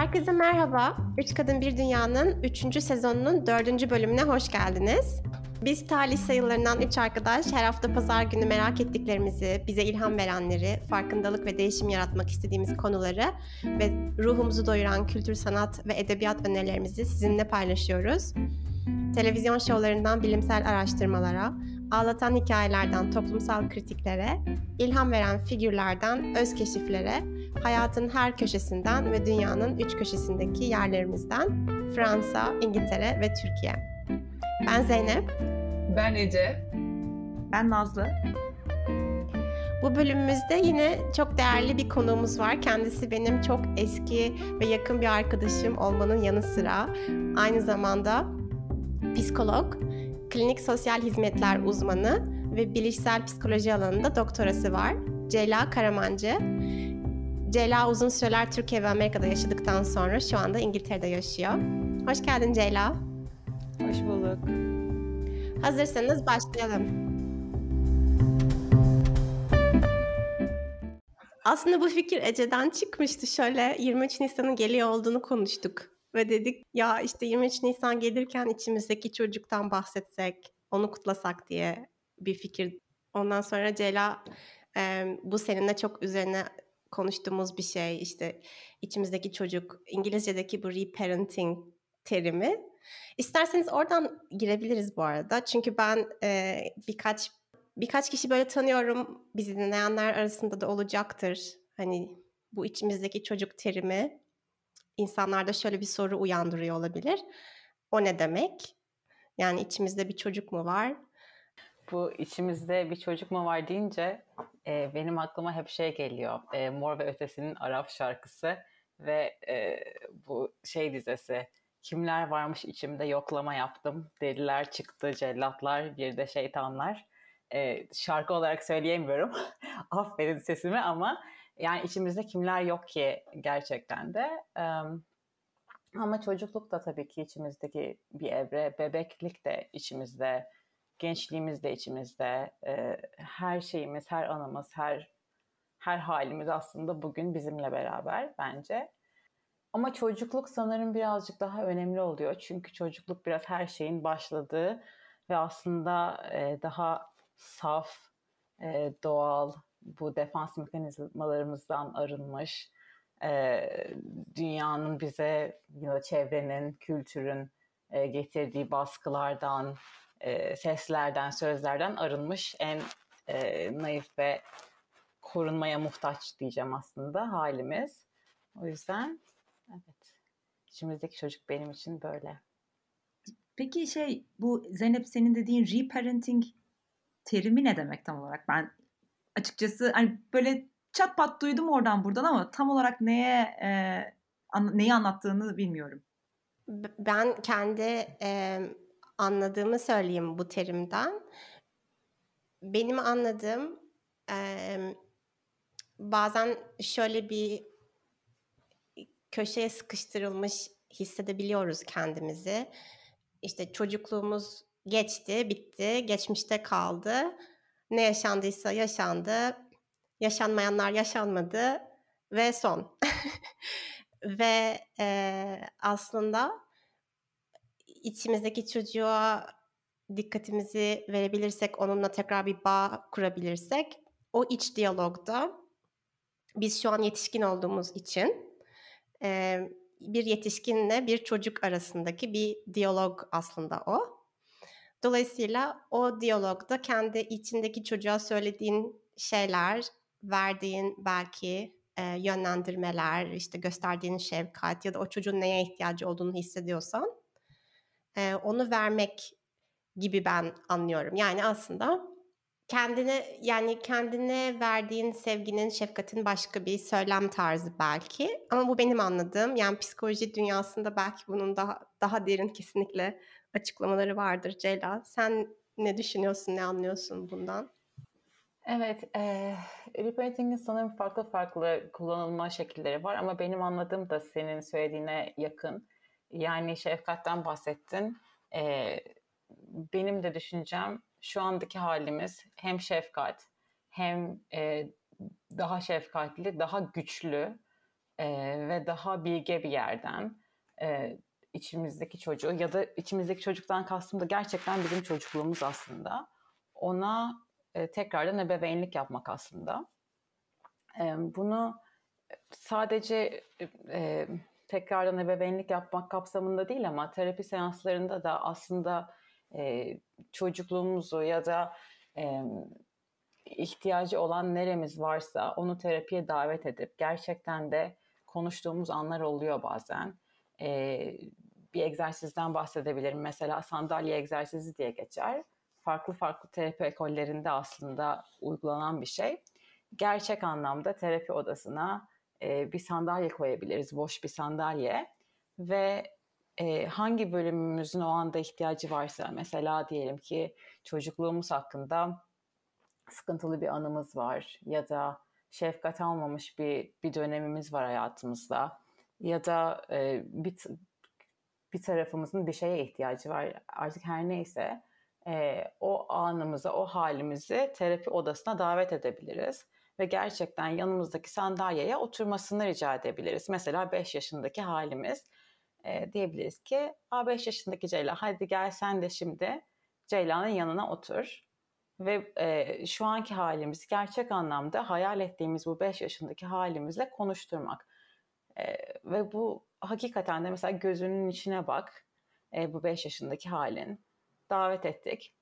Herkese merhaba. Üç Kadın Bir Dünya'nın 3. sezonunun 4. bölümüne hoş geldiniz. Biz talih sayılarından 3 arkadaş her hafta pazar günü merak ettiklerimizi, bize ilham verenleri, farkındalık ve değişim yaratmak istediğimiz konuları ve ruhumuzu doyuran kültür, sanat ve edebiyat önerilerimizi sizinle paylaşıyoruz. Televizyon şovlarından bilimsel araştırmalara, ağlatan hikayelerden toplumsal kritiklere, ilham veren figürlerden öz keşiflere, hayatın her köşesinden ve dünyanın üç köşesindeki yerlerimizden Fransa, İngiltere ve Türkiye. Ben Zeynep. Ben Ece. Ben Nazlı. Bu bölümümüzde yine çok değerli bir konuğumuz var. Kendisi benim çok eski ve yakın bir arkadaşım olmanın yanı sıra aynı zamanda psikolog, klinik sosyal hizmetler uzmanı ve bilişsel psikoloji alanında doktorası var. Ceyla Karamancı. Ceyla uzun süreler Türkiye ve Amerika'da yaşadıktan sonra şu anda İngiltere'de yaşıyor. Hoş geldin Ceyla. Hoş bulduk. Hazırsanız başlayalım. Aslında bu fikir Ece'den çıkmıştı. Şöyle 23 Nisan'ın geliyor olduğunu konuştuk. Ve dedik ya işte 23 Nisan gelirken içimizdeki çocuktan bahsetsek, onu kutlasak diye bir fikir. Ondan sonra Ceyla e, bu seninle çok üzerine konuştuğumuz bir şey. İşte içimizdeki çocuk, İngilizce'deki bu reparenting terimi. İsterseniz oradan girebiliriz bu arada. Çünkü ben e, birkaç birkaç kişi böyle tanıyorum. Bizi dinleyenler arasında da olacaktır. Hani bu içimizdeki çocuk terimi insanlarda şöyle bir soru uyandırıyor olabilir. O ne demek? Yani içimizde bir çocuk mu var? Bu içimizde bir çocuk mu var deyince e, benim aklıma hep şey geliyor. E, Mor ve Ötesi'nin Arap şarkısı ve e, bu şey dizesi. Kimler varmış içimde yoklama yaptım. Deliler çıktı, cellatlar, bir de şeytanlar. E, şarkı olarak söyleyemiyorum. Affedin sesimi ama yani içimizde kimler yok ki gerçekten de. E, ama çocukluk da tabii ki içimizdeki bir evre. Bebeklik de içimizde gençliğimiz de içimizde, e, her şeyimiz, her anımız, her her halimiz aslında bugün bizimle beraber bence. Ama çocukluk sanırım birazcık daha önemli oluyor. Çünkü çocukluk biraz her şeyin başladığı ve aslında e, daha saf, e, doğal, bu defans mekanizmalarımızdan arınmış, e, dünyanın bize ya da çevrenin, kültürün e, getirdiği baskılardan, e, seslerden, sözlerden arınmış en e, naif ve korunmaya muhtaç diyeceğim aslında halimiz. O yüzden evet içimizdeki çocuk benim için böyle. Peki şey bu Zeynep senin dediğin reparenting terimi ne demek tam olarak? Ben açıkçası hani böyle çat pat duydum oradan buradan ama tam olarak neye e, an, neyi anlattığını bilmiyorum. Ben kendi e, anladığımı söyleyeyim bu terimden. Benim anladığım e, bazen şöyle bir köşeye sıkıştırılmış hissedebiliyoruz kendimizi. İşte çocukluğumuz geçti, bitti, geçmişte kaldı. Ne yaşandıysa yaşandı, yaşanmayanlar yaşanmadı ve son. ve e, aslında içimizdeki çocuğa dikkatimizi verebilirsek, onunla tekrar bir bağ kurabilirsek, o iç diyalogda biz şu an yetişkin olduğumuz için e, bir yetişkinle bir çocuk arasındaki bir diyalog aslında o. Dolayısıyla o diyalogda kendi içindeki çocuğa söylediğin şeyler, verdiğin belki e, yönlendirmeler, işte gösterdiğin şefkat ya da o çocuğun neye ihtiyacı olduğunu hissediyorsan e, onu vermek gibi ben anlıyorum. Yani aslında kendine yani kendine verdiğin sevginin, şefkatin başka bir söylem tarzı belki. Ama bu benim anladığım. Yani psikoloji dünyasında belki bunun daha daha derin kesinlikle açıklamaları vardır Ceyla. Sen ne düşünüyorsun, ne anlıyorsun bundan? Evet, e, reparenting'in sanırım farklı farklı kullanılma şekilleri var ama benim anladığım da senin söylediğine yakın. Yani şefkatten bahsettin. E, benim de düşüncem şu andaki halimiz hem şefkat hem e, daha şefkatli, daha güçlü e, ve daha bilge bir yerden e, içimizdeki çocuğu ya da içimizdeki çocuktan kastım da gerçekten bizim çocukluğumuz aslında. Ona e, tekrardan ebeveynlik yapmak aslında. E, bunu sadece e, tekrardan ebeveynlik yapmak kapsamında değil ama terapi seanslarında da aslında e, çocukluğumuzu ya da e, ihtiyacı olan neremiz varsa onu terapiye davet edip gerçekten de konuştuğumuz anlar oluyor bazen. E, bir egzersizden bahsedebilirim. Mesela sandalye egzersizi diye geçer. Farklı farklı terapi ekollerinde aslında uygulanan bir şey. Gerçek anlamda terapi odasına e, bir sandalye koyabiliriz, boş bir sandalye. Ve e, hangi bölümümüzün o anda ihtiyacı varsa, mesela diyelim ki çocukluğumuz hakkında sıkıntılı bir anımız var ya da şefkat almamış bir bir dönemimiz var hayatımızda ya da e, bir bir tarafımızın bir şeye ihtiyacı var. Artık her neyse e, o anımızı o halimizi terapi odasına davet edebiliriz ve gerçekten yanımızdaki sandalyeye oturmasını rica edebiliriz. Mesela 5 yaşındaki halimiz e, diyebiliriz ki A 5 yaşındaki Ceylan hadi gel sen de şimdi Ceylan'ın yanına otur. Ve e, şu anki halimizi gerçek anlamda hayal ettiğimiz bu 5 yaşındaki halimizle konuşturmak. E, ve bu hakikaten de mesela gözünün içine bak e, bu 5 yaşındaki halin. Davet ettik.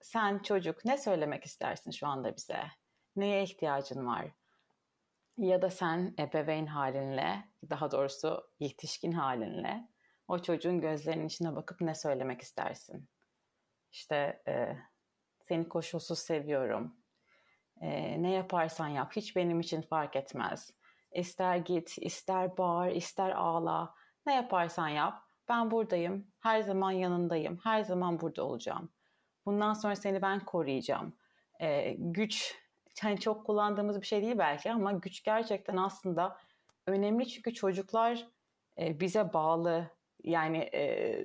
Sen çocuk ne söylemek istersin şu anda bize? Neye ihtiyacın var? Ya da sen ebeveyn halinle, daha doğrusu yetişkin halinle o çocuğun gözlerinin içine bakıp ne söylemek istersin? İşte e, seni koşulsuz seviyorum. E, ne yaparsan yap, hiç benim için fark etmez. İster git, ister bağır, ister ağla. Ne yaparsan yap, ben buradayım, her zaman yanındayım, her zaman burada olacağım. Bundan sonra seni ben koruyacağım. E, güç hani çok kullandığımız bir şey değil belki ama güç gerçekten aslında önemli çünkü çocuklar e, bize bağlı. Yani e,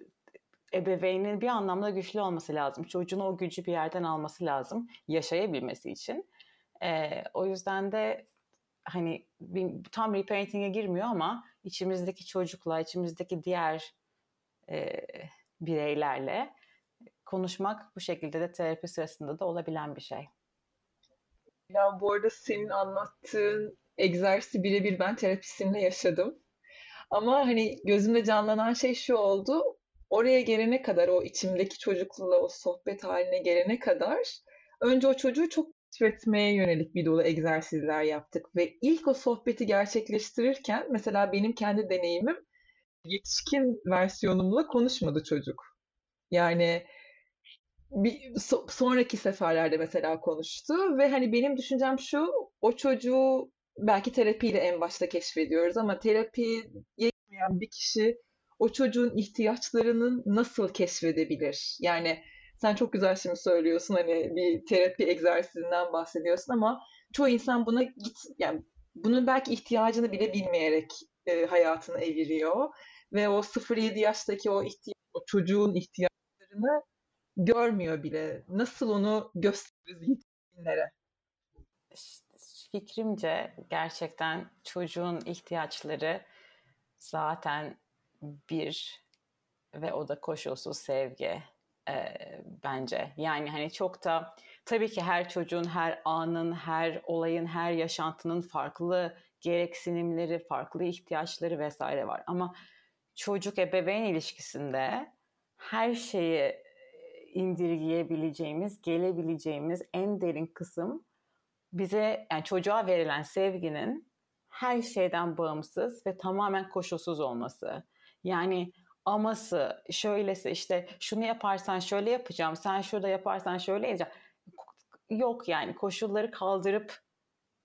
ebeveynin bir anlamda güçlü olması lazım. Çocuğun o gücü bir yerden alması lazım yaşayabilmesi için. E, o yüzden de hani tam reparenting'e girmiyor ama içimizdeki çocukla, içimizdeki diğer e, bireylerle konuşmak bu şekilde de terapi sırasında da olabilen bir şey. Ya bu arada senin anlattığın egzersizi birebir ben terapistimle yaşadım. Ama hani gözümde canlanan şey şu oldu. Oraya gelene kadar, o içimdeki çocukla o sohbet haline gelene kadar önce o çocuğu çok keşfetmeye yönelik bir dolu egzersizler yaptık. Ve ilk o sohbeti gerçekleştirirken mesela benim kendi deneyimim yetişkin versiyonumla konuşmadı çocuk. Yani bir so- sonraki seferlerde mesela konuştu ve hani benim düşüncem şu o çocuğu belki terapiyle en başta keşfediyoruz ama terapi yetmeyen bir kişi o çocuğun ihtiyaçlarını nasıl keşfedebilir? Yani sen çok güzel şimdi söylüyorsun hani bir terapi egzersizinden bahsediyorsun ama çoğu insan buna git yani bunun belki ihtiyacını bile bilmeyerek e, hayatını eviriyor ve o 0-7 yaştaki o ihtiyaç, o çocuğun ihtiyaçlarını görmüyor bile. Nasıl onu gösteririz yetişkinlere? Fikrimce gerçekten çocuğun ihtiyaçları zaten bir ve o da koşulsuz sevgi e, bence. Yani hani çok da tabii ki her çocuğun, her anın, her olayın, her yaşantının farklı gereksinimleri, farklı ihtiyaçları vesaire var. Ama çocuk ebeveyn ilişkisinde her şeyi indirgeyebileceğimiz, gelebileceğimiz en derin kısım bize yani çocuğa verilen sevginin her şeyden bağımsız ve tamamen koşulsuz olması. Yani aması, şöylesi işte şunu yaparsan şöyle yapacağım, sen şurada yaparsan şöyle yapacağım. Yok yani koşulları kaldırıp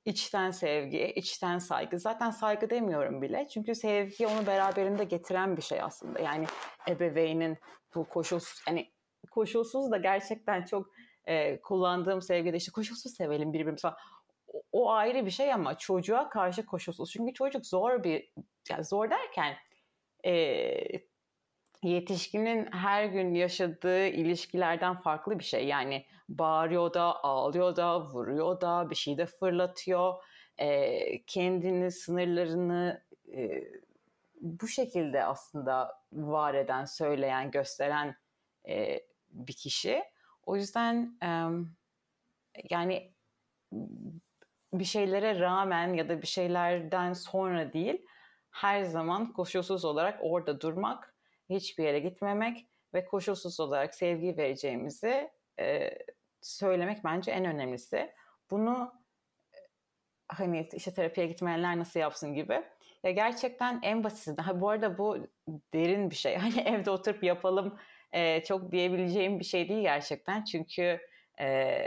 içten sevgi, içten saygı. Zaten saygı demiyorum bile. Çünkü sevgi onu beraberinde getiren bir şey aslında. Yani ebeveynin bu koşulsuz, hani koşulsuz da gerçekten çok e, kullandığım sevgide işte koşulsuz sevelim birbirimizi falan. O, o ayrı bir şey ama çocuğa karşı koşulsuz. Çünkü çocuk zor bir, yani zor derken e, yetişkinin her gün yaşadığı ilişkilerden farklı bir şey. Yani bağırıyor da, ağlıyor da, vuruyor da, bir şey de fırlatıyor. E, kendini, sınırlarını e, bu şekilde aslında var eden, söyleyen, gösteren e, bir kişi. O yüzden yani bir şeylere rağmen ya da bir şeylerden sonra değil, her zaman koşulsuz olarak orada durmak, hiçbir yere gitmemek ve koşulsuz olarak sevgi vereceğimizi e, söylemek bence en önemlisi. Bunu hani işte terapiye gitmeyenler nasıl yapsın gibi. Ya gerçekten en basitinden. Ha bu arada bu derin bir şey. Hani evde oturup yapalım e, çok diyebileceğim bir şey değil gerçekten. Çünkü e,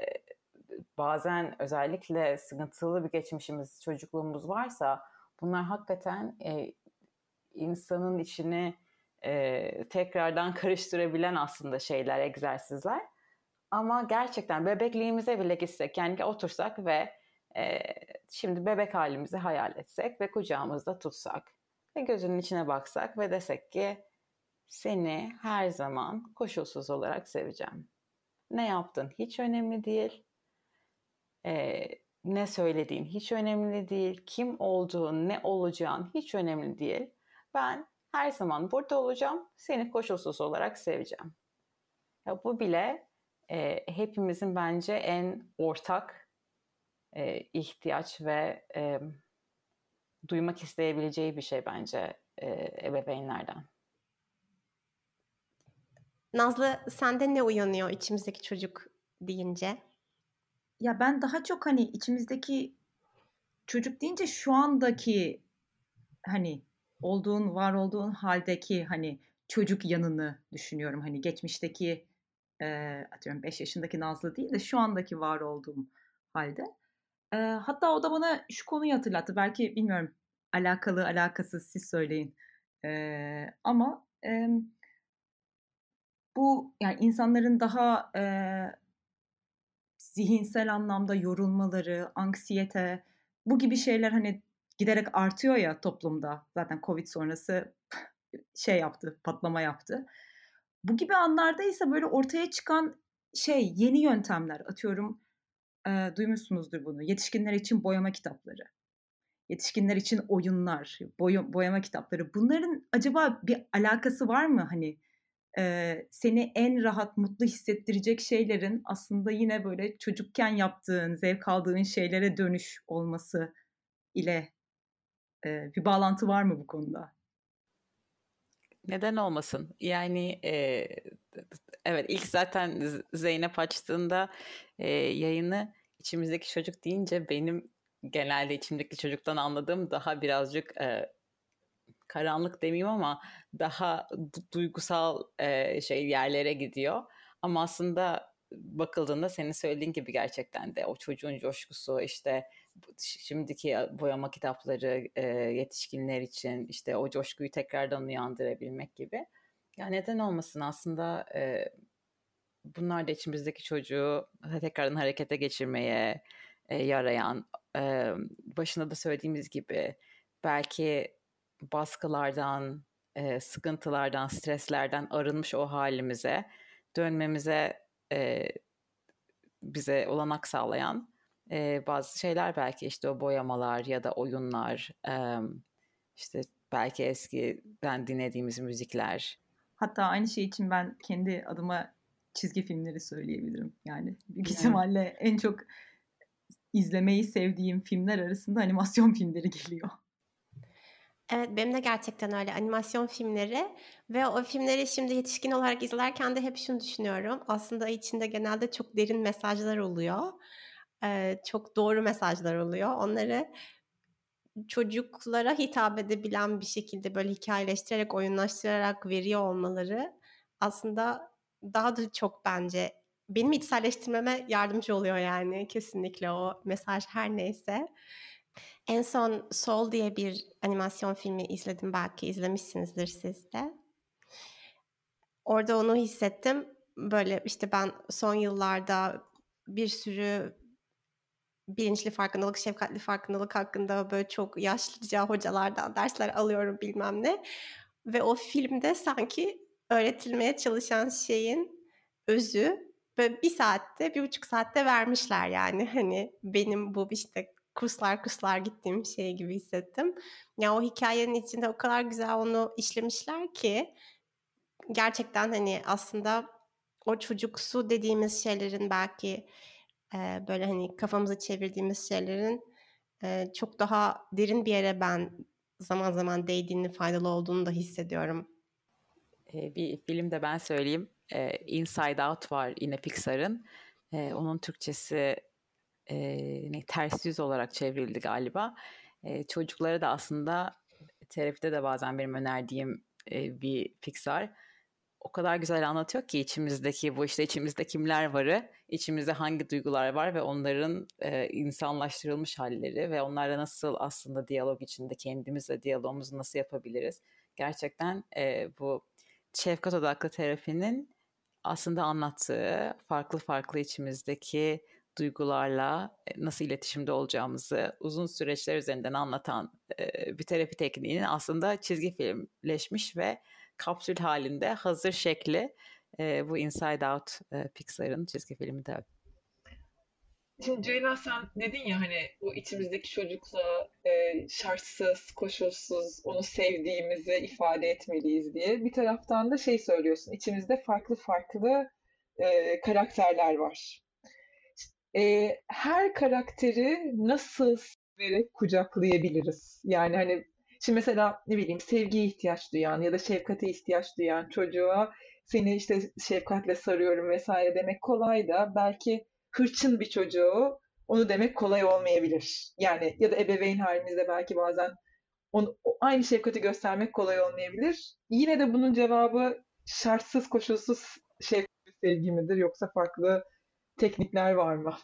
bazen özellikle sıkıntılı bir geçmişimiz, çocukluğumuz varsa bunlar hakikaten e, insanın içini e, tekrardan karıştırabilen aslında şeyler, egzersizler. Ama gerçekten bebekliğimize bile gitsek, yani otursak ve e, şimdi bebek halimizi hayal etsek ve kucağımızda tutsak ve gözünün içine baksak ve desek ki seni her zaman koşulsuz olarak seveceğim. Ne yaptın hiç önemli değil. Ee, ne söylediğin hiç önemli değil. Kim olduğun, ne olacağın hiç önemli değil. Ben her zaman burada olacağım. Seni koşulsuz olarak seveceğim. Ya bu bile e, hepimizin bence en ortak e, ihtiyaç ve e, duymak isteyebileceği bir şey bence e, ebeveynlerden. Nazlı sende ne uyanıyor içimizdeki çocuk deyince? Ya ben daha çok hani içimizdeki çocuk deyince şu andaki hani olduğun, var olduğun haldeki hani çocuk yanını düşünüyorum. Hani geçmişteki e, atıyorum 5 yaşındaki Nazlı değil de şu andaki var olduğum halde. E, hatta o da bana şu konuyu hatırlattı. Belki bilmiyorum alakalı alakasız siz söyleyin. E, ama e, bu yani insanların daha e, zihinsel anlamda yorulmaları, anksiyete bu gibi şeyler hani giderek artıyor ya toplumda. Zaten Covid sonrası şey yaptı, patlama yaptı. Bu gibi anlarda ise böyle ortaya çıkan şey yeni yöntemler atıyorum e, duymuşsunuzdur bunu. Yetişkinler için boyama kitapları. Yetişkinler için oyunlar, boy, boyama kitapları. Bunların acaba bir alakası var mı hani e, seni en rahat mutlu hissettirecek şeylerin aslında yine böyle çocukken yaptığın, zevk aldığın şeylere dönüş olması ile e, bir bağlantı var mı bu konuda? Neden olmasın? Yani e, evet ilk zaten Zeynep açtığında e, yayını içimizdeki çocuk deyince benim genelde içimdeki çocuktan anladığım daha birazcık e, karanlık demeyeyim ama daha duygusal e, şey yerlere gidiyor. Ama aslında bakıldığında senin söylediğin gibi gerçekten de o çocuğun coşkusu işte şimdiki boyama kitapları e, yetişkinler için işte o coşkuyu tekrardan uyandırabilmek gibi. Ya neden olmasın aslında e, bunlar da içimizdeki çocuğu tekrardan harekete geçirmeye e, yarayan e, başında da söylediğimiz gibi belki baskılardan, e, sıkıntılardan, streslerden arınmış o halimize dönmemize e, bize olanak sağlayan e, bazı şeyler belki işte o boyamalar ya da oyunlar, e, işte belki eskiden dinlediğimiz müzikler. Hatta aynı şey için ben kendi adıma çizgi filmleri söyleyebilirim. Yani büyük ihtimalle en çok izlemeyi sevdiğim filmler arasında animasyon filmleri geliyor. Evet, benim de gerçekten öyle animasyon filmleri ve o filmleri şimdi yetişkin olarak izlerken de hep şunu düşünüyorum. Aslında içinde genelde çok derin mesajlar oluyor. Eee, çok doğru mesajlar oluyor. Onları çocuklara hitap edebilen bir şekilde böyle hikayeleştirerek, oyunlaştırarak veriyor olmaları aslında daha da çok bence benim içselleştirmeme yardımcı oluyor yani kesinlikle o mesaj her neyse. En son Soul diye bir animasyon filmi izledim belki izlemişsinizdir siz de. Orada onu hissettim. Böyle işte ben son yıllarda bir sürü bilinçli farkındalık, şefkatli farkındalık hakkında böyle çok yaşlıca hocalardan dersler alıyorum bilmem ne. Ve o filmde sanki öğretilmeye çalışan şeyin özü böyle bir saatte, bir buçuk saatte vermişler yani. Hani benim bu işte kurslar kurslar gittiğim şey gibi hissettim. Ya o hikayenin içinde o kadar güzel onu işlemişler ki gerçekten hani aslında o çocuksu dediğimiz şeylerin belki e, böyle hani kafamızı çevirdiğimiz şeylerin e, çok daha derin bir yere ben zaman zaman değdiğini faydalı olduğunu da hissediyorum. Bir film de ben söyleyeyim. Inside Out var yine Pixar'ın. Onun Türkçesi e, ne, ters yüz olarak çevrildi galiba. E, çocuklara da aslında terapide de bazen benim önerdiğim e, bir Pixar o kadar güzel anlatıyor ki içimizdeki bu işte içimizde kimler varı, içimizde hangi duygular var ve onların e, insanlaştırılmış halleri ve onlarla nasıl aslında diyalog içinde kendimizle diyalogumuzu nasıl yapabiliriz. Gerçekten e, bu şefkat odaklı terapinin aslında anlattığı farklı farklı içimizdeki duygularla e, nasıl iletişimde olacağımızı uzun süreçler üzerinden anlatan e, bir terapi tekniğinin aslında çizgi filmleşmiş ve kapsül halinde hazır şekli e, bu Inside Out Pixar'ın çizgi filmi de. Şimdi Ceyla sen dedin ya hani bu içimizdeki çocukla e, şartsız, koşulsuz onu sevdiğimizi ifade etmeliyiz diye. Bir taraftan da şey söylüyorsun, içimizde farklı farklı e, karakterler var. E, her karakteri nasıl vererek kucaklayabiliriz? Yani hani Şimdi mesela ne bileyim sevgiye ihtiyaç duyan ya da şefkate ihtiyaç duyan çocuğa seni işte şefkatle sarıyorum vesaire demek kolay da belki hırçın bir çocuğu onu demek kolay olmayabilir. Yani ya da ebeveyn halimizde belki bazen onu, aynı şefkati göstermek kolay olmayabilir. Yine de bunun cevabı şartsız koşulsuz şefkat sevgi midir yoksa farklı teknikler var mı?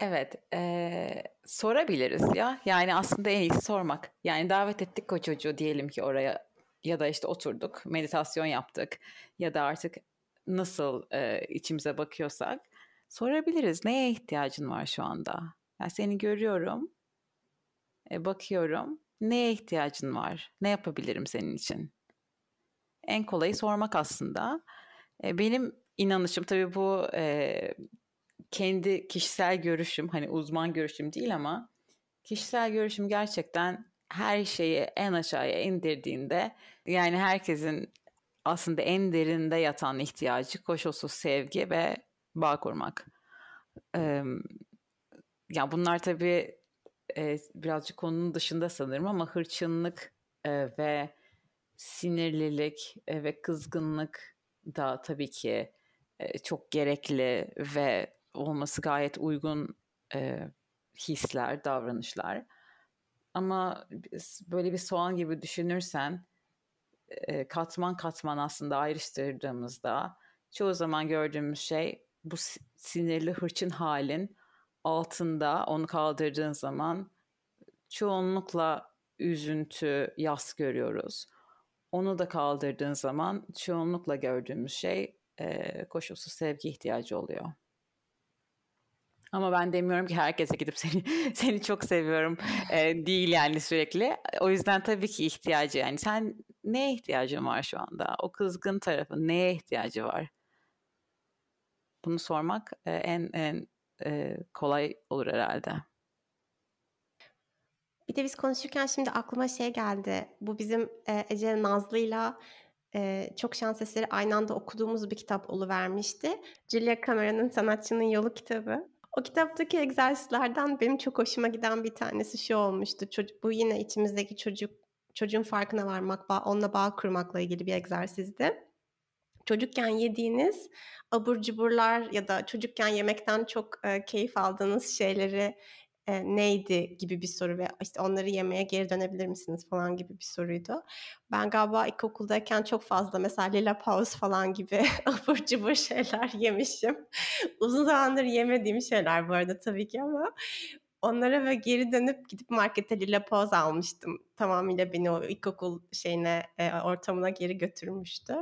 Evet, eee, sorabiliriz ya. Yani aslında en iyisi sormak. Yani davet ettik o çocuğu diyelim ki oraya ya da işte oturduk, meditasyon yaptık ya da artık nasıl eee, içimize bakıyorsak sorabiliriz. Neye ihtiyacın var şu anda? Yani seni görüyorum, e, bakıyorum. Neye ihtiyacın var? Ne yapabilirim senin için? En kolayı sormak aslında. E, benim inanışım tabii bu e, kendi kişisel görüşüm hani uzman görüşüm değil ama kişisel görüşüm gerçekten her şeyi en aşağıya indirdiğinde yani herkesin aslında en derinde yatan ihtiyacı koşulsuz sevgi ve bağ kurmak. Ee, ya bunlar tabii e, birazcık konunun dışında sanırım ama hırçınlık e, ve sinirlilik e, ve kızgınlık da tabii ki çok gerekli ve olması gayet uygun e, hisler, davranışlar. Ama böyle bir soğan gibi düşünürsen e, katman katman aslında ayrıştırdığımızda çoğu zaman gördüğümüz şey bu sinirli hırçın halin altında onu kaldırdığın zaman çoğunlukla üzüntü, yas görüyoruz. Onu da kaldırdığın zaman çoğunlukla gördüğümüz şey e, koşulsuz sevgi ihtiyacı oluyor. Ama ben demiyorum ki herkese gidip seni seni çok seviyorum e, değil yani sürekli. O yüzden tabii ki ihtiyacı yani sen neye ihtiyacın var şu anda? O kızgın tarafın neye ihtiyacı var? Bunu sormak e, en en e, kolay olur herhalde. Bir de biz konuşurken şimdi aklıma şey geldi. Bu bizim e, Ece Nazlı'yla e, çok şans eseri aynı anda okuduğumuz bir kitap vermişti. Julia Cameron'ın Sanatçının Yolu kitabı. O kitaptaki egzersizlerden benim çok hoşuma giden bir tanesi şu olmuştu. Çocuk, bu yine içimizdeki çocuk çocuğun farkına varmak, bağ, onunla bağ kurmakla ilgili bir egzersizdi. Çocukken yediğiniz abur cuburlar ya da çocukken yemekten çok e, keyif aldığınız şeyleri e, neydi gibi bir soru ve işte onları yemeye geri dönebilir misiniz falan gibi bir soruydu. Ben galiba ilkokuldayken çok fazla mesela Lila Paus falan gibi abur cubur şeyler yemişim. Uzun zamandır yemediğim şeyler bu arada tabii ki ama onlara ve geri dönüp gidip markete Lila Paus almıştım. Tamamıyla beni o ilkokul şeyine, e, ortamına geri götürmüştü.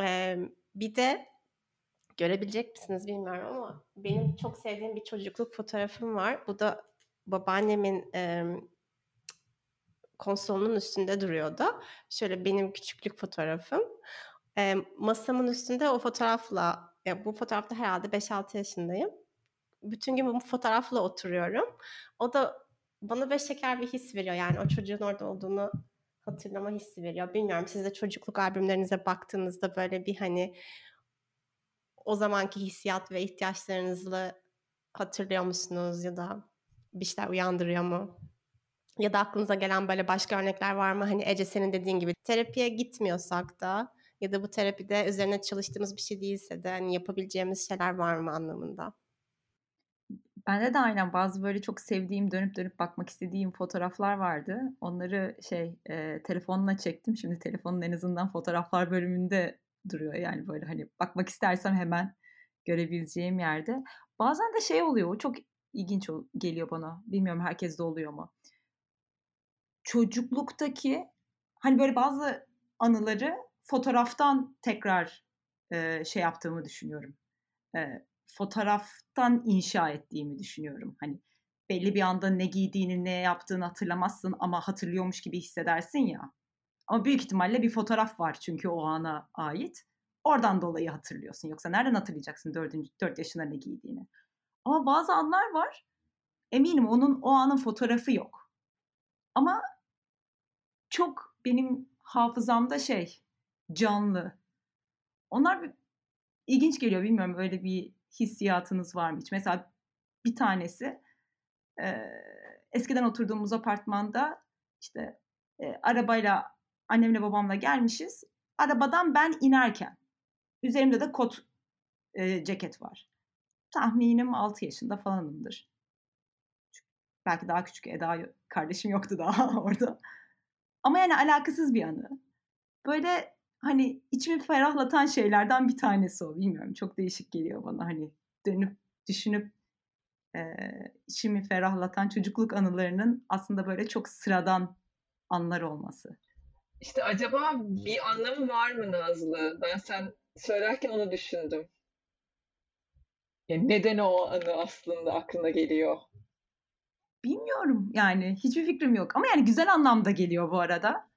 E, bir de görebilecek misiniz bilmiyorum ama benim çok sevdiğim bir çocukluk fotoğrafım var. Bu da babaannemin e, konsolunun üstünde duruyordu. Şöyle benim küçüklük fotoğrafım. E, masamın üstünde o fotoğrafla, ya bu fotoğrafta herhalde 5-6 yaşındayım. Bütün gün bu fotoğrafla oturuyorum. o da bana böyle şeker bir his veriyor. Yani o çocuğun orada olduğunu hatırlama hissi veriyor. Bilmiyorum siz de çocukluk albümlerinize baktığınızda böyle bir hani o zamanki hissiyat ve ihtiyaçlarınızı hatırlıyor musunuz ya da bir şeyler uyandırıyor mu? Ya da aklınıza gelen böyle başka örnekler var mı? Hani Ece senin dediğin gibi terapiye gitmiyorsak da ya da bu terapide üzerine çalıştığımız bir şey değilse de hani yapabileceğimiz şeyler var mı anlamında? Bende de aynen bazı böyle çok sevdiğim, dönüp dönüp bakmak istediğim fotoğraflar vardı. Onları şey e, telefonla çektim. Şimdi telefonun en azından fotoğraflar bölümünde duruyor. Yani böyle hani bakmak istersem hemen görebileceğim yerde. Bazen de şey oluyor, çok ilginç geliyor bana. Bilmiyorum herkes de oluyor mu? Çocukluktaki hani böyle bazı anıları fotoğraftan tekrar e, şey yaptığımı düşünüyorum. E, fotoğraftan inşa ettiğimi düşünüyorum. Hani belli bir anda ne giydiğini, ne yaptığını hatırlamazsın ama hatırlıyormuş gibi hissedersin ya. Ama büyük ihtimalle bir fotoğraf var çünkü o ana ait. Oradan dolayı hatırlıyorsun. Yoksa nereden hatırlayacaksın 4, 4 yaşında ne giydiğini? Ama bazı anlar var. Eminim onun o anın fotoğrafı yok. Ama çok benim hafızamda şey canlı. Onlar bir, ilginç geliyor bilmiyorum öyle bir hissiyatınız var mı hiç? Mesela bir tanesi e, eskiden oturduğumuz apartmanda işte e, arabayla annemle babamla gelmişiz. Arabadan ben inerken üzerimde de kot e, ceket var. Tahminim 6 yaşında falanımdır. Belki daha küçük Eda kardeşim yoktu daha orada. Ama yani alakasız bir anı. Böyle hani içimi ferahlatan şeylerden bir tanesi o. Bilmiyorum çok değişik geliyor bana hani dönüp düşünüp e, içimi ferahlatan çocukluk anılarının aslında böyle çok sıradan anlar olması. İşte acaba bir anlamı var mı Nazlı? Ben sen söylerken onu düşündüm. Yani neden o anı aslında aklına geliyor? Bilmiyorum yani hiçbir fikrim yok ama yani güzel anlamda geliyor bu arada.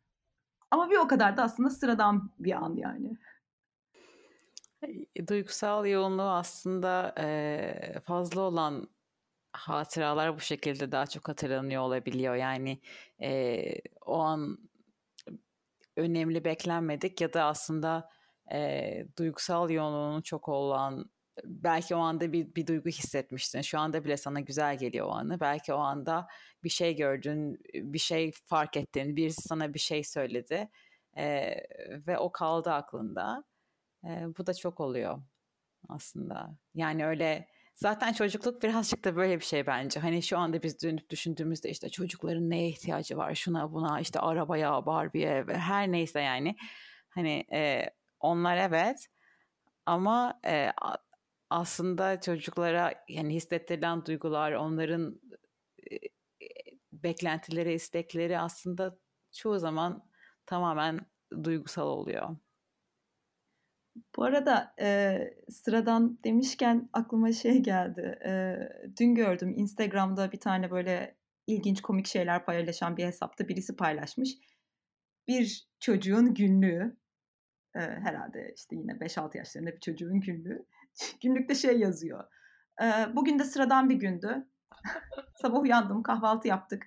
Ama bir o kadar da aslında sıradan bir an yani. Duygusal yoğunluğu aslında e, fazla olan hatıralar bu şekilde daha çok hatırlanıyor olabiliyor. Yani e, o an önemli beklenmedik ya da aslında e, duygusal yoğunluğunun çok olan belki o anda bir, bir duygu hissetmiştin. Şu anda bile sana güzel geliyor o anı. Belki o anda bir şey gördün, bir şey fark ettin, birisi sana bir şey söyledi e, ve o kaldı aklında. E, bu da çok oluyor aslında. Yani öyle zaten çocukluk birazcık da böyle bir şey bence. Hani şu anda biz dönüp düşündüğümüzde işte çocukların neye ihtiyacı var? Şuna buna işte arabaya, Barbie'ye her neyse yani. Hani e, onlar evet ama e, aslında çocuklara yani hissettirilen duygular, onların e, beklentileri, istekleri aslında çoğu zaman tamamen duygusal oluyor. Bu arada e, sıradan demişken aklıma şey geldi. E, dün gördüm Instagram'da bir tane böyle ilginç komik şeyler paylaşan bir hesapta birisi paylaşmış. Bir çocuğun günlüğü. E, herhalde işte yine 5-6 yaşlarında bir çocuğun günlüğü. Günlükte şey yazıyor. E, bugün de sıradan bir gündü. Sabah uyandım, kahvaltı yaptık.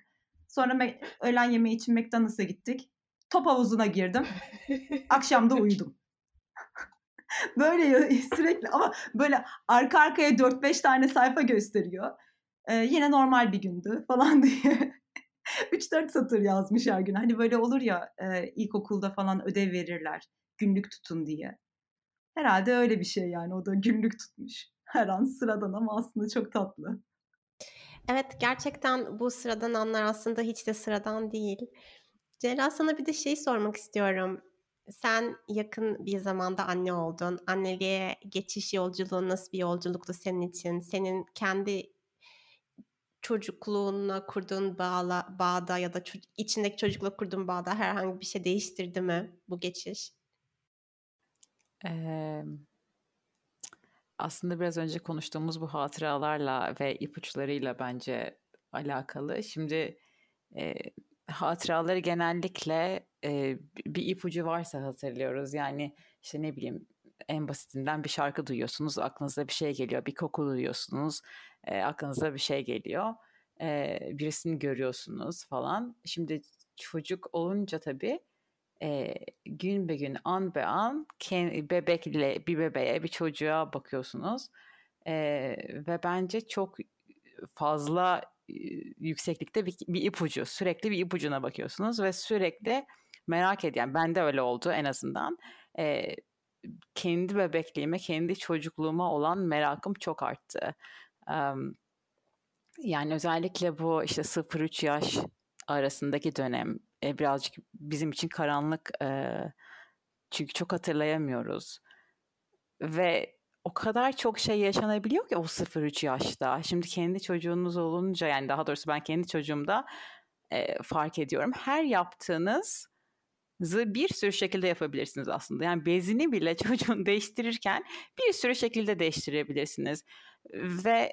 Sonra öğlen yemeği için McDonald's'a gittik. Top havuzuna girdim. Akşam da uyudum. böyle sürekli ama böyle arka arkaya 4-5 tane sayfa gösteriyor. Ee, yine normal bir gündü falan diye. 3-4 satır yazmış her gün. Hani böyle olur ya e, ilkokulda falan ödev verirler. Günlük tutun diye. Herhalde öyle bir şey yani. O da günlük tutmuş. Her an sıradan ama aslında çok tatlı. Evet gerçekten bu sıradan anlar aslında hiç de sıradan değil. Celal sana bir de şey sormak istiyorum. Sen yakın bir zamanda anne oldun. Anneliğe geçiş yolculuğu nasıl bir yolculuktu senin için? Senin kendi çocukluğuna kurduğun bağla, bağda ya da ço- içindeki çocukla kurduğun bağda herhangi bir şey değiştirdi mi bu geçiş? Ee, aslında biraz önce konuştuğumuz bu hatıralarla ve ipuçlarıyla bence alakalı. Şimdi e, hatıraları genellikle e, bir ipucu varsa hatırlıyoruz. Yani işte ne bileyim en basitinden bir şarkı duyuyorsunuz, aklınıza bir şey geliyor. Bir koku duyuyorsunuz, e, aklınıza bir şey geliyor. e, birisini görüyorsunuz falan. Şimdi çocuk olunca tabii e, gün be gün an be an bebekle bir bebeğe bir çocuğa bakıyorsunuz e, ve bence çok fazla yükseklikte bir, bir ipucu sürekli bir ipucuna bakıyorsunuz ve sürekli merak ediyorum. Ben de öyle oldu en azından. E, kendi bebekliğime, kendi çocukluğuma olan merakım çok arttı. Um, yani özellikle bu işte 0-3 yaş arasındaki dönem e, birazcık bizim için karanlık e, çünkü çok hatırlayamıyoruz ve o kadar çok şey yaşanabiliyor ki o 0-3 yaşta. Şimdi kendi çocuğunuz olunca yani daha doğrusu ben kendi çocuğumda e, fark ediyorum. Her yaptığınız bir sürü şekilde yapabilirsiniz aslında. Yani bezini bile çocuğun değiştirirken bir sürü şekilde değiştirebilirsiniz. Ve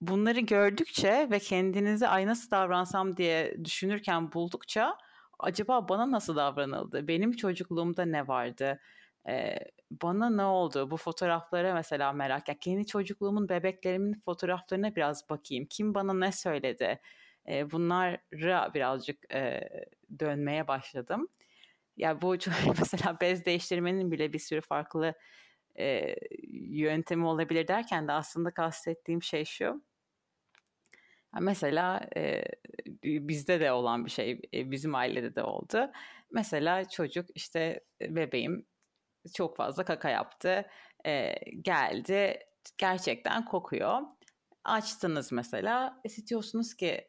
bunları gördükçe ve kendinizi ay nasıl davransam diye düşünürken buldukça acaba bana nasıl davranıldı? Benim çocukluğumda ne vardı? Ee, bana ne oldu? Bu fotoğraflara mesela merak. Ya kendi çocukluğumun bebeklerimin fotoğraflarına biraz bakayım. Kim bana ne söyledi? Bunlara birazcık e, dönmeye başladım. Ya bu mesela bez değiştirmenin bile bir sürü farklı e, yöntemi olabilir derken de aslında kastettiğim şey şu. Mesela e, bizde de olan bir şey, e, bizim ailede de oldu. Mesela çocuk işte bebeğim çok fazla kaka yaptı, e, geldi, gerçekten kokuyor. Açtınız mesela, istiyorsunuz ki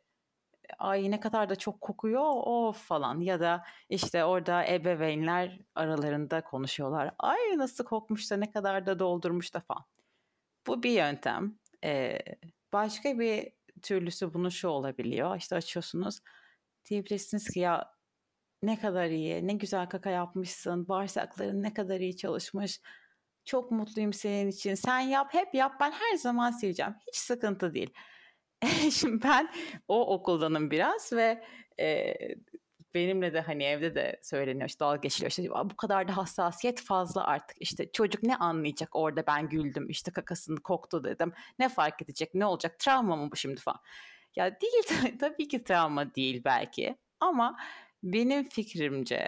ay ne kadar da çok kokuyor o falan ya da işte orada ebeveynler aralarında konuşuyorlar. Ay nasıl kokmuş da ne kadar da doldurmuş da falan. Bu bir yöntem. Ee, başka bir türlüsü bunu şu olabiliyor. İşte açıyorsunuz diyebilirsiniz ki ya ne kadar iyi, ne güzel kaka yapmışsın, bağırsakların ne kadar iyi çalışmış. Çok mutluyum senin için. Sen yap, hep yap. Ben her zaman sileceğim. Hiç sıkıntı değil. Şimdi ben o okuldanım biraz ve e, benimle de hani evde de söyleniyor işte dalga geçiliyor. İşte bu kadar da hassasiyet fazla artık. İşte çocuk ne anlayacak orada? Ben güldüm işte kakasını koktu dedim. Ne fark edecek? Ne olacak? Travma mı bu şimdi? falan. Ya değil tabii ki travma değil belki ama benim fikrimce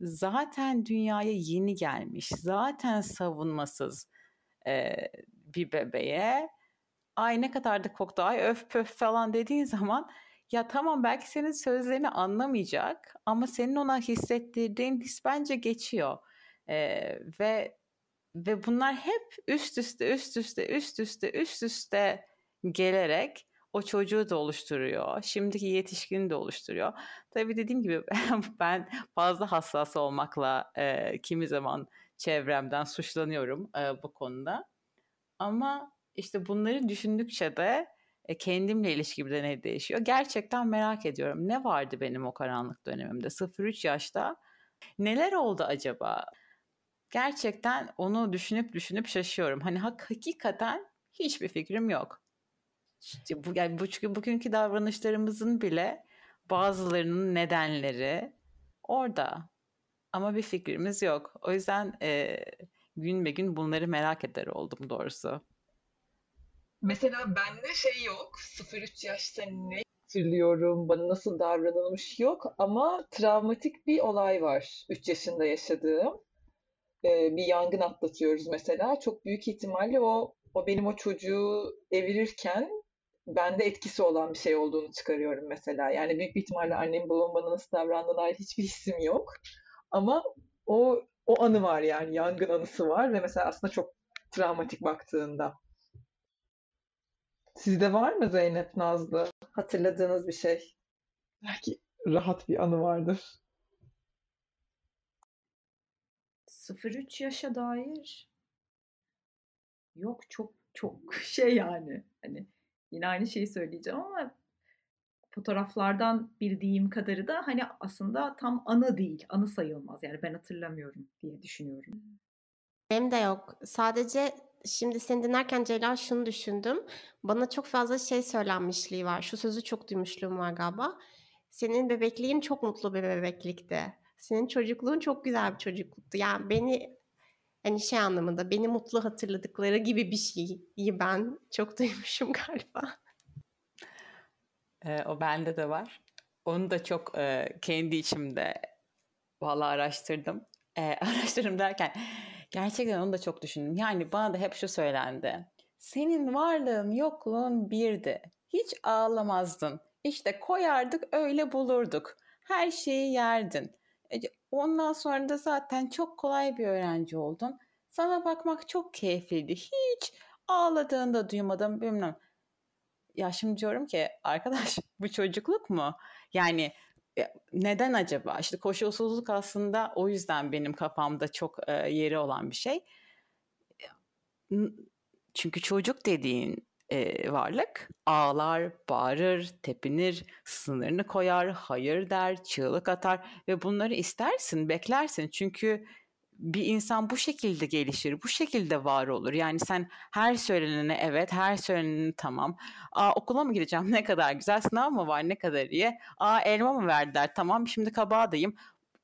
zaten dünyaya yeni gelmiş zaten savunmasız e, bir bebeğe ay ne kadar da koktu ay öf pöf falan dediğin zaman ya tamam belki senin sözlerini anlamayacak ama senin ona hissettirdiğin his bence geçiyor. Ee, ve ve bunlar hep üst üste üst üste üst üste üst üste gelerek o çocuğu da oluşturuyor. Şimdiki yetişkini de oluşturuyor. Tabii dediğim gibi ben fazla hassas olmakla e, kimi zaman çevremden suçlanıyorum e, bu konuda. Ama işte bunları düşündükçe de e, kendimle ilişkimde ne değişiyor? Gerçekten merak ediyorum. Ne vardı benim o karanlık dönemimde? 0-3 yaşta neler oldu acaba? Gerçekten onu düşünüp düşünüp şaşıyorum. Hani hakikaten hiçbir fikrim yok. İşte bu, yani bu, bugünkü davranışlarımızın bile bazılarının nedenleri orada. Ama bir fikrimiz yok. O yüzden e, gün be gün bunları merak eder oldum doğrusu. Mesela bende şey yok. 0-3 yaşta ne hatırlıyorum, bana nasıl davranılmış yok ama travmatik bir olay var 3 yaşında yaşadığım. Ee, bir yangın atlatıyoruz mesela. Çok büyük ihtimalle o o benim o çocuğu evirirken bende etkisi olan bir şey olduğunu çıkarıyorum mesela. Yani büyük bir ihtimalle annem babam bana nasıl davrandığına ait hiçbir hissim yok. Ama o o anı var yani yangın anısı var ve mesela aslında çok travmatik baktığında. Sizde var mı Zeynep Nazlı? Hatırladığınız bir şey? Belki rahat bir anı vardır. 0-3 yaşa dair yok çok çok şey yani hani yine aynı şeyi söyleyeceğim ama fotoğraflardan bildiğim kadarı da hani aslında tam anı değil, anı sayılmaz. Yani ben hatırlamıyorum diye düşünüyorum. Benim de yok. Sadece Şimdi seni dinlerken Celal şunu düşündüm. Bana çok fazla şey söylenmişliği var. Şu sözü çok duymuşluğum var galiba. Senin bebekliğin çok mutlu bir bebeklikti. Senin çocukluğun çok güzel bir çocukluktu. Yani beni hani şey anlamında beni mutlu hatırladıkları gibi bir şeyi ben çok duymuşum galiba. Ee, o bende de var. Onu da çok e, kendi içimde vallahi araştırdım. E, araştırdım derken gerçekten onu da çok düşündüm. Yani bana da hep şu söylendi. Senin varlığın yokluğun birdi. Hiç ağlamazdın. İşte koyardık öyle bulurduk. Her şeyi yerdin. E, ondan sonra da zaten çok kolay bir öğrenci oldun. Sana bakmak çok keyifliydi. Hiç ağladığını da duymadım bilmem. Ya şimdi diyorum ki arkadaş bu çocukluk mu? Yani neden acaba? İşte koşulsuzluk aslında o yüzden benim kafamda çok e, yeri olan bir şey. Çünkü çocuk dediğin e, varlık ağlar, bağırır, tepinir, sınırını koyar, hayır der, çığlık atar ve bunları istersin, beklersin. Çünkü bir insan bu şekilde gelişir, bu şekilde var olur. Yani sen her söylenene evet, her söylenene tamam. Aa okula mı gideceğim ne kadar güzel, sınav mı var ne kadar iyi. Aa elma mı verdiler tamam şimdi kabağdayım.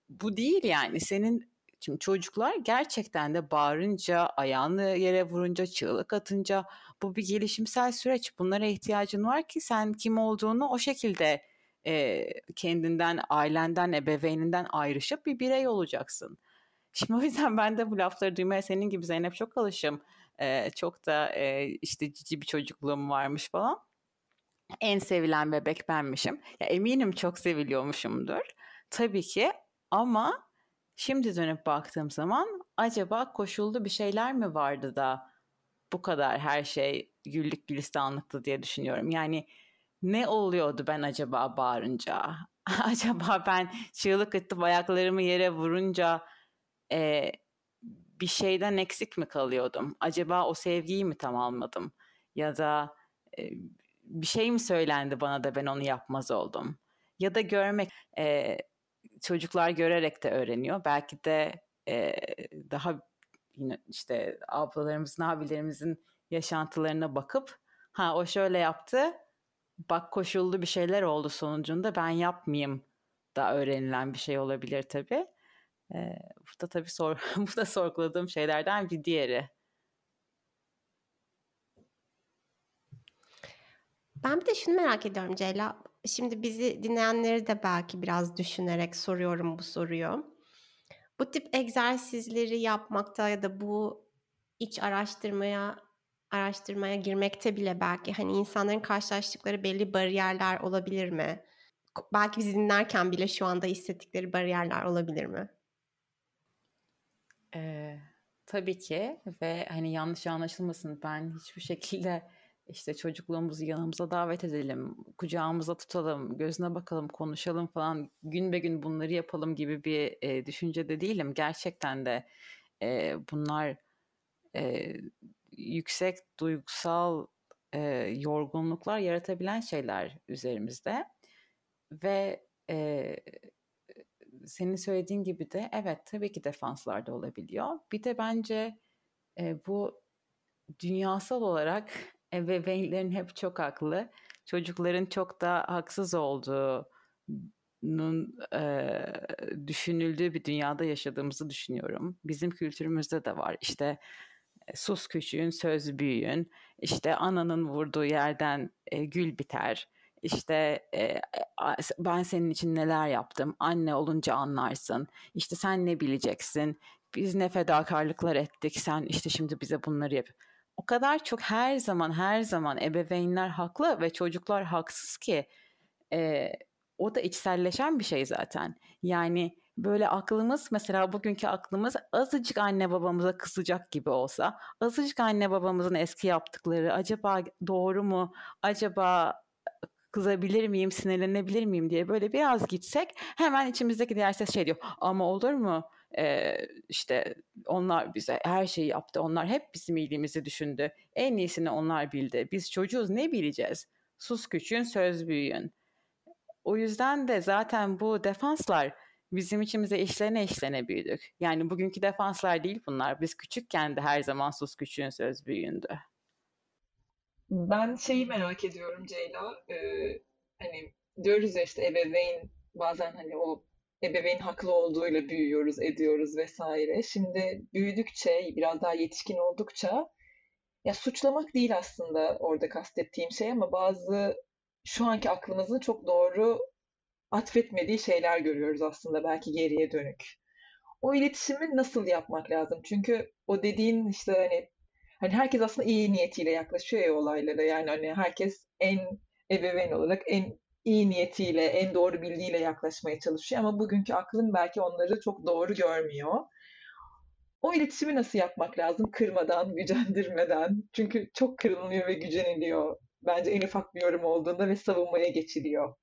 Bu değil yani senin Şimdi çocuklar gerçekten de bağırınca, ayağını yere vurunca, çığlık atınca bu bir gelişimsel süreç. Bunlara ihtiyacın var ki sen kim olduğunu o şekilde e, kendinden, ailenden, ebeveyninden ayrışıp bir birey olacaksın. Şimdi o yüzden ben de bu lafları duymaya senin gibi Zeynep çok alışım. Ee, çok da e, işte cici bir çocukluğum varmış falan. En sevilen bebek benmişim. Ya eminim çok seviliyormuşumdur. Tabii ki ama şimdi dönüp baktığım zaman acaba koşullu bir şeyler mi vardı da bu kadar her şey güllük gülistanlıktı diye düşünüyorum. Yani ne oluyordu ben acaba bağırınca? acaba ben çığlık atıp ayaklarımı yere vurunca e, bir şeyden eksik mi kalıyordum? Acaba o sevgiyi mi tam almadım? Ya da e, bir şey mi söylendi bana da ben onu yapmaz oldum? Ya da görmek, e, çocuklar görerek de öğreniyor. Belki de e, daha yine işte ablalarımızın, abilerimizin yaşantılarına bakıp ha o şöyle yaptı, bak koşullu bir şeyler oldu sonucunda ben yapmayayım da öğrenilen bir şey olabilir tabii. E, bu da tabii sor, bu da sorguladığım şeylerden bir diğeri. Ben bir de şunu merak ediyorum Ceyla. Şimdi bizi dinleyenleri de belki biraz düşünerek soruyorum bu soruyu. Bu tip egzersizleri yapmakta ya da bu iç araştırmaya araştırmaya girmekte bile belki hani insanların karşılaştıkları belli bariyerler olabilir mi? Belki bizi dinlerken bile şu anda hissettikleri bariyerler olabilir mi? Eee, tabii ki ve hani yanlış anlaşılmasın ben hiçbir şekilde işte çocukluğumuzu yanımıza davet edelim, kucağımıza tutalım, gözüne bakalım, konuşalım falan, gün be gün bunları yapalım gibi bir e, düşüncede değilim. Gerçekten de e, bunlar e, yüksek duygusal e, yorgunluklar yaratabilen şeyler üzerimizde ve e, senin söylediğin gibi de evet tabii ki defanslarda olabiliyor. Bir de bence e, bu dünyasal olarak ebeveynlerin hep çok haklı. Çocukların çok da haksız olduğunun e, düşünüldüğü bir dünyada yaşadığımızı düşünüyorum. Bizim kültürümüzde de var. İşte sus küçüğün söz büyüğün. İşte ananın vurduğu yerden e, gül biter işte e, ben senin için neler yaptım, anne olunca anlarsın, işte sen ne bileceksin, biz ne fedakarlıklar ettik, sen işte şimdi bize bunları yap. O kadar çok her zaman her zaman ebeveynler haklı ve çocuklar haksız ki e, o da içselleşen bir şey zaten. Yani böyle aklımız mesela bugünkü aklımız azıcık anne babamıza kızacak gibi olsa, azıcık anne babamızın eski yaptıkları acaba doğru mu, acaba kızabilir miyim, sinirlenebilir miyim diye böyle biraz gitsek hemen içimizdeki diğer ses şey diyor. Ama olur mu? Ee, işte onlar bize her şeyi yaptı. Onlar hep bizim iyiliğimizi düşündü. En iyisini onlar bildi. Biz çocuğuz ne bileceğiz? Sus küçüğün söz büyüğün. O yüzden de zaten bu defanslar bizim içimize işlene işlene büyüdük. Yani bugünkü defanslar değil bunlar. Biz küçükken de her zaman sus küçüğün söz büyüğündü. Ben şeyi merak ediyorum Ceyla. Ee, hani diyoruz ya işte ebeveyn bazen hani o ebeveyn haklı olduğuyla büyüyoruz, ediyoruz vesaire. Şimdi büyüdükçe, biraz daha yetişkin oldukça ya suçlamak değil aslında orada kastettiğim şey ama bazı şu anki aklımızın çok doğru atfetmediği şeyler görüyoruz aslında belki geriye dönük. O iletişimi nasıl yapmak lazım? Çünkü o dediğin işte hani hani herkes aslında iyi niyetiyle yaklaşıyor ya olaylara. Yani hani herkes en ebeveyn olarak en iyi niyetiyle, en doğru bildiğiyle yaklaşmaya çalışıyor ama bugünkü aklım belki onları çok doğru görmüyor. O iletişimi nasıl yapmak lazım? Kırmadan, gücendirmeden. Çünkü çok kırılıyor ve güceniliyor. Bence en ufak bir yorum olduğunda ve savunmaya geçiliyor.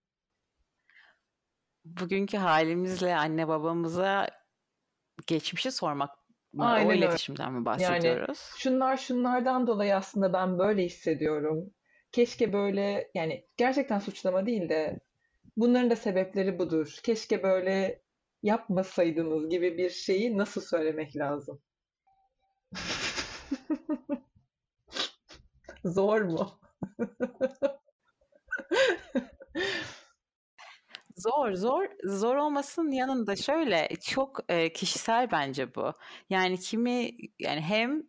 Bugünkü halimizle anne babamıza geçmişi sormak mı? Aynen o öyle. iletişimden mi bahsediyoruz? Yani şunlar şunlardan dolayı aslında ben böyle hissediyorum. Keşke böyle yani gerçekten suçlama değil de bunların da sebepleri budur. Keşke böyle yapmasaydınız gibi bir şeyi nasıl söylemek lazım? Zor mu? Zor, zor, zor olmasının yanında şöyle çok e, kişisel bence bu. Yani kimi yani hem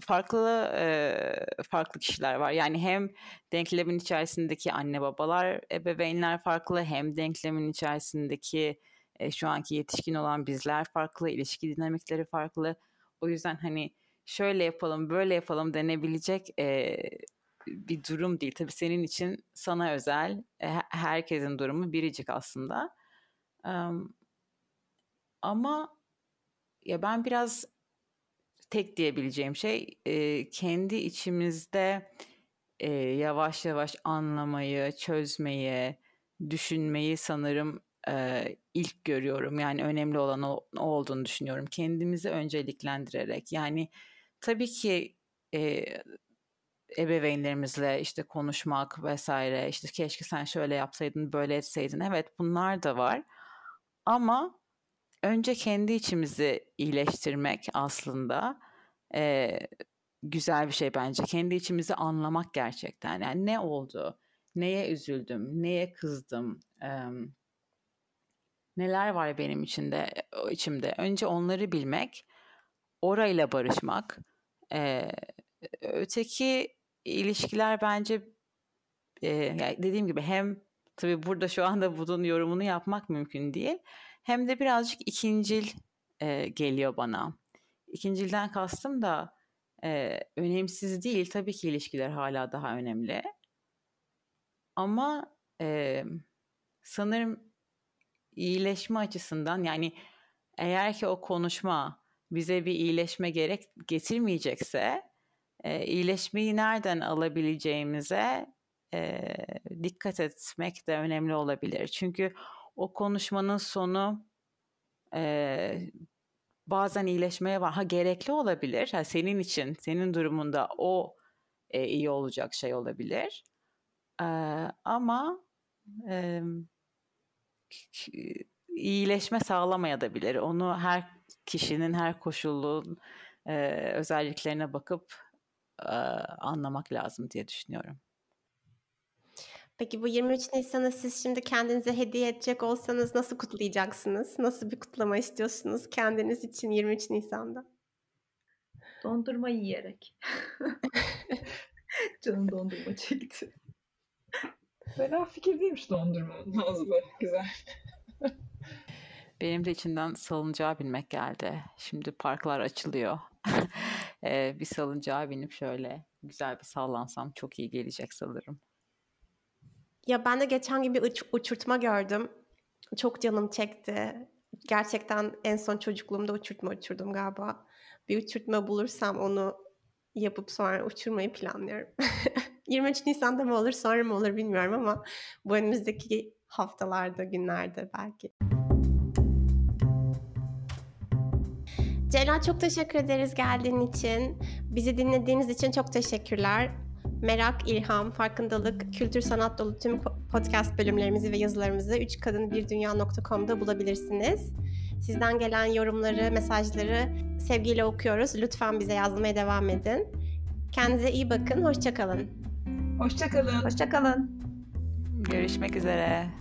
farklı e, farklı kişiler var. Yani hem denklemin içerisindeki anne babalar, ebeveynler farklı, hem denklemin içerisindeki e, şu anki yetişkin olan bizler farklı, ilişki dinamikleri farklı. O yüzden hani şöyle yapalım, böyle yapalım denebilecek e, bir durum değil. Tabii senin için sana özel, e, herkesin durumu biricik aslında. Ama ya ben biraz tek diyebileceğim şey e, kendi içimizde e, yavaş yavaş anlamayı, çözmeyi, düşünmeyi sanırım ilk görüyorum. Yani önemli olan o, olduğunu düşünüyorum. Kendimizi önceliklendirerek. Yani tabii ki ebeveynlerimizle işte konuşmak vesaire işte keşke sen şöyle yapsaydın böyle etseydin. Evet bunlar da var. Ama önce kendi içimizi iyileştirmek aslında e, güzel bir şey bence. Kendi içimizi anlamak gerçekten. Yani ne oldu? Neye üzüldüm? Neye kızdım? E, neler var benim içinde içimde? Önce onları bilmek orayla barışmak e, öteki ilişkiler bence e, yani dediğim gibi hem tabii burada şu anda bunun yorumunu yapmak mümkün değil. Hem de birazcık ikincil e, geliyor bana. İkincilden kastım da e, önemsiz değil. Tabii ki ilişkiler hala daha önemli. Ama e, sanırım iyileşme açısından yani eğer ki o konuşma bize bir iyileşme gerek getirmeyecekse e, iyileşmeyi nereden alabileceğimize e, dikkat etmek de önemli olabilir. Çünkü o konuşmanın sonu e, bazen iyileşmeye var. Ha gerekli olabilir. Ha, senin için, senin durumunda o e, iyi olacak şey olabilir. E, ama e, iyileşme sağlamayabilir. Onu her kişinin, her koşulun e, özelliklerine bakıp anlamak lazım diye düşünüyorum. Peki bu 23 Nisan'ı siz şimdi kendinize hediye edecek olsanız nasıl kutlayacaksınız? Nasıl bir kutlama istiyorsunuz kendiniz için 23 Nisan'da? Dondurma yiyerek. Canım dondurma çekti. Fena fikir değilmiş dondurma. Nazlı. Güzel. Benim de içinden salıncağa binmek geldi. Şimdi parklar açılıyor. bir salıncağa binip şöyle güzel bir sallansam çok iyi gelecek sanırım. Ya ben de geçen gün bir uç- uçurtma gördüm. Çok canım çekti. Gerçekten en son çocukluğumda uçurtma uçurdum galiba. Bir uçurtma bulursam onu yapıp sonra uçurmayı planlıyorum. 23 Nisan'da mı olur sonra mı olur bilmiyorum ama bu önümüzdeki haftalarda, günlerde belki. Celal çok teşekkür ederiz geldiğin için. Bizi dinlediğiniz için çok teşekkürler. Merak, ilham, farkındalık, kültür, sanat dolu tüm podcast bölümlerimizi ve yazılarımızı 3kadınbirdünya.com'da bulabilirsiniz. Sizden gelen yorumları, mesajları sevgiyle okuyoruz. Lütfen bize yazmaya devam edin. Kendinize iyi bakın. Hoşçakalın. Hoşçakalın. Hoşçakalın. Görüşmek üzere.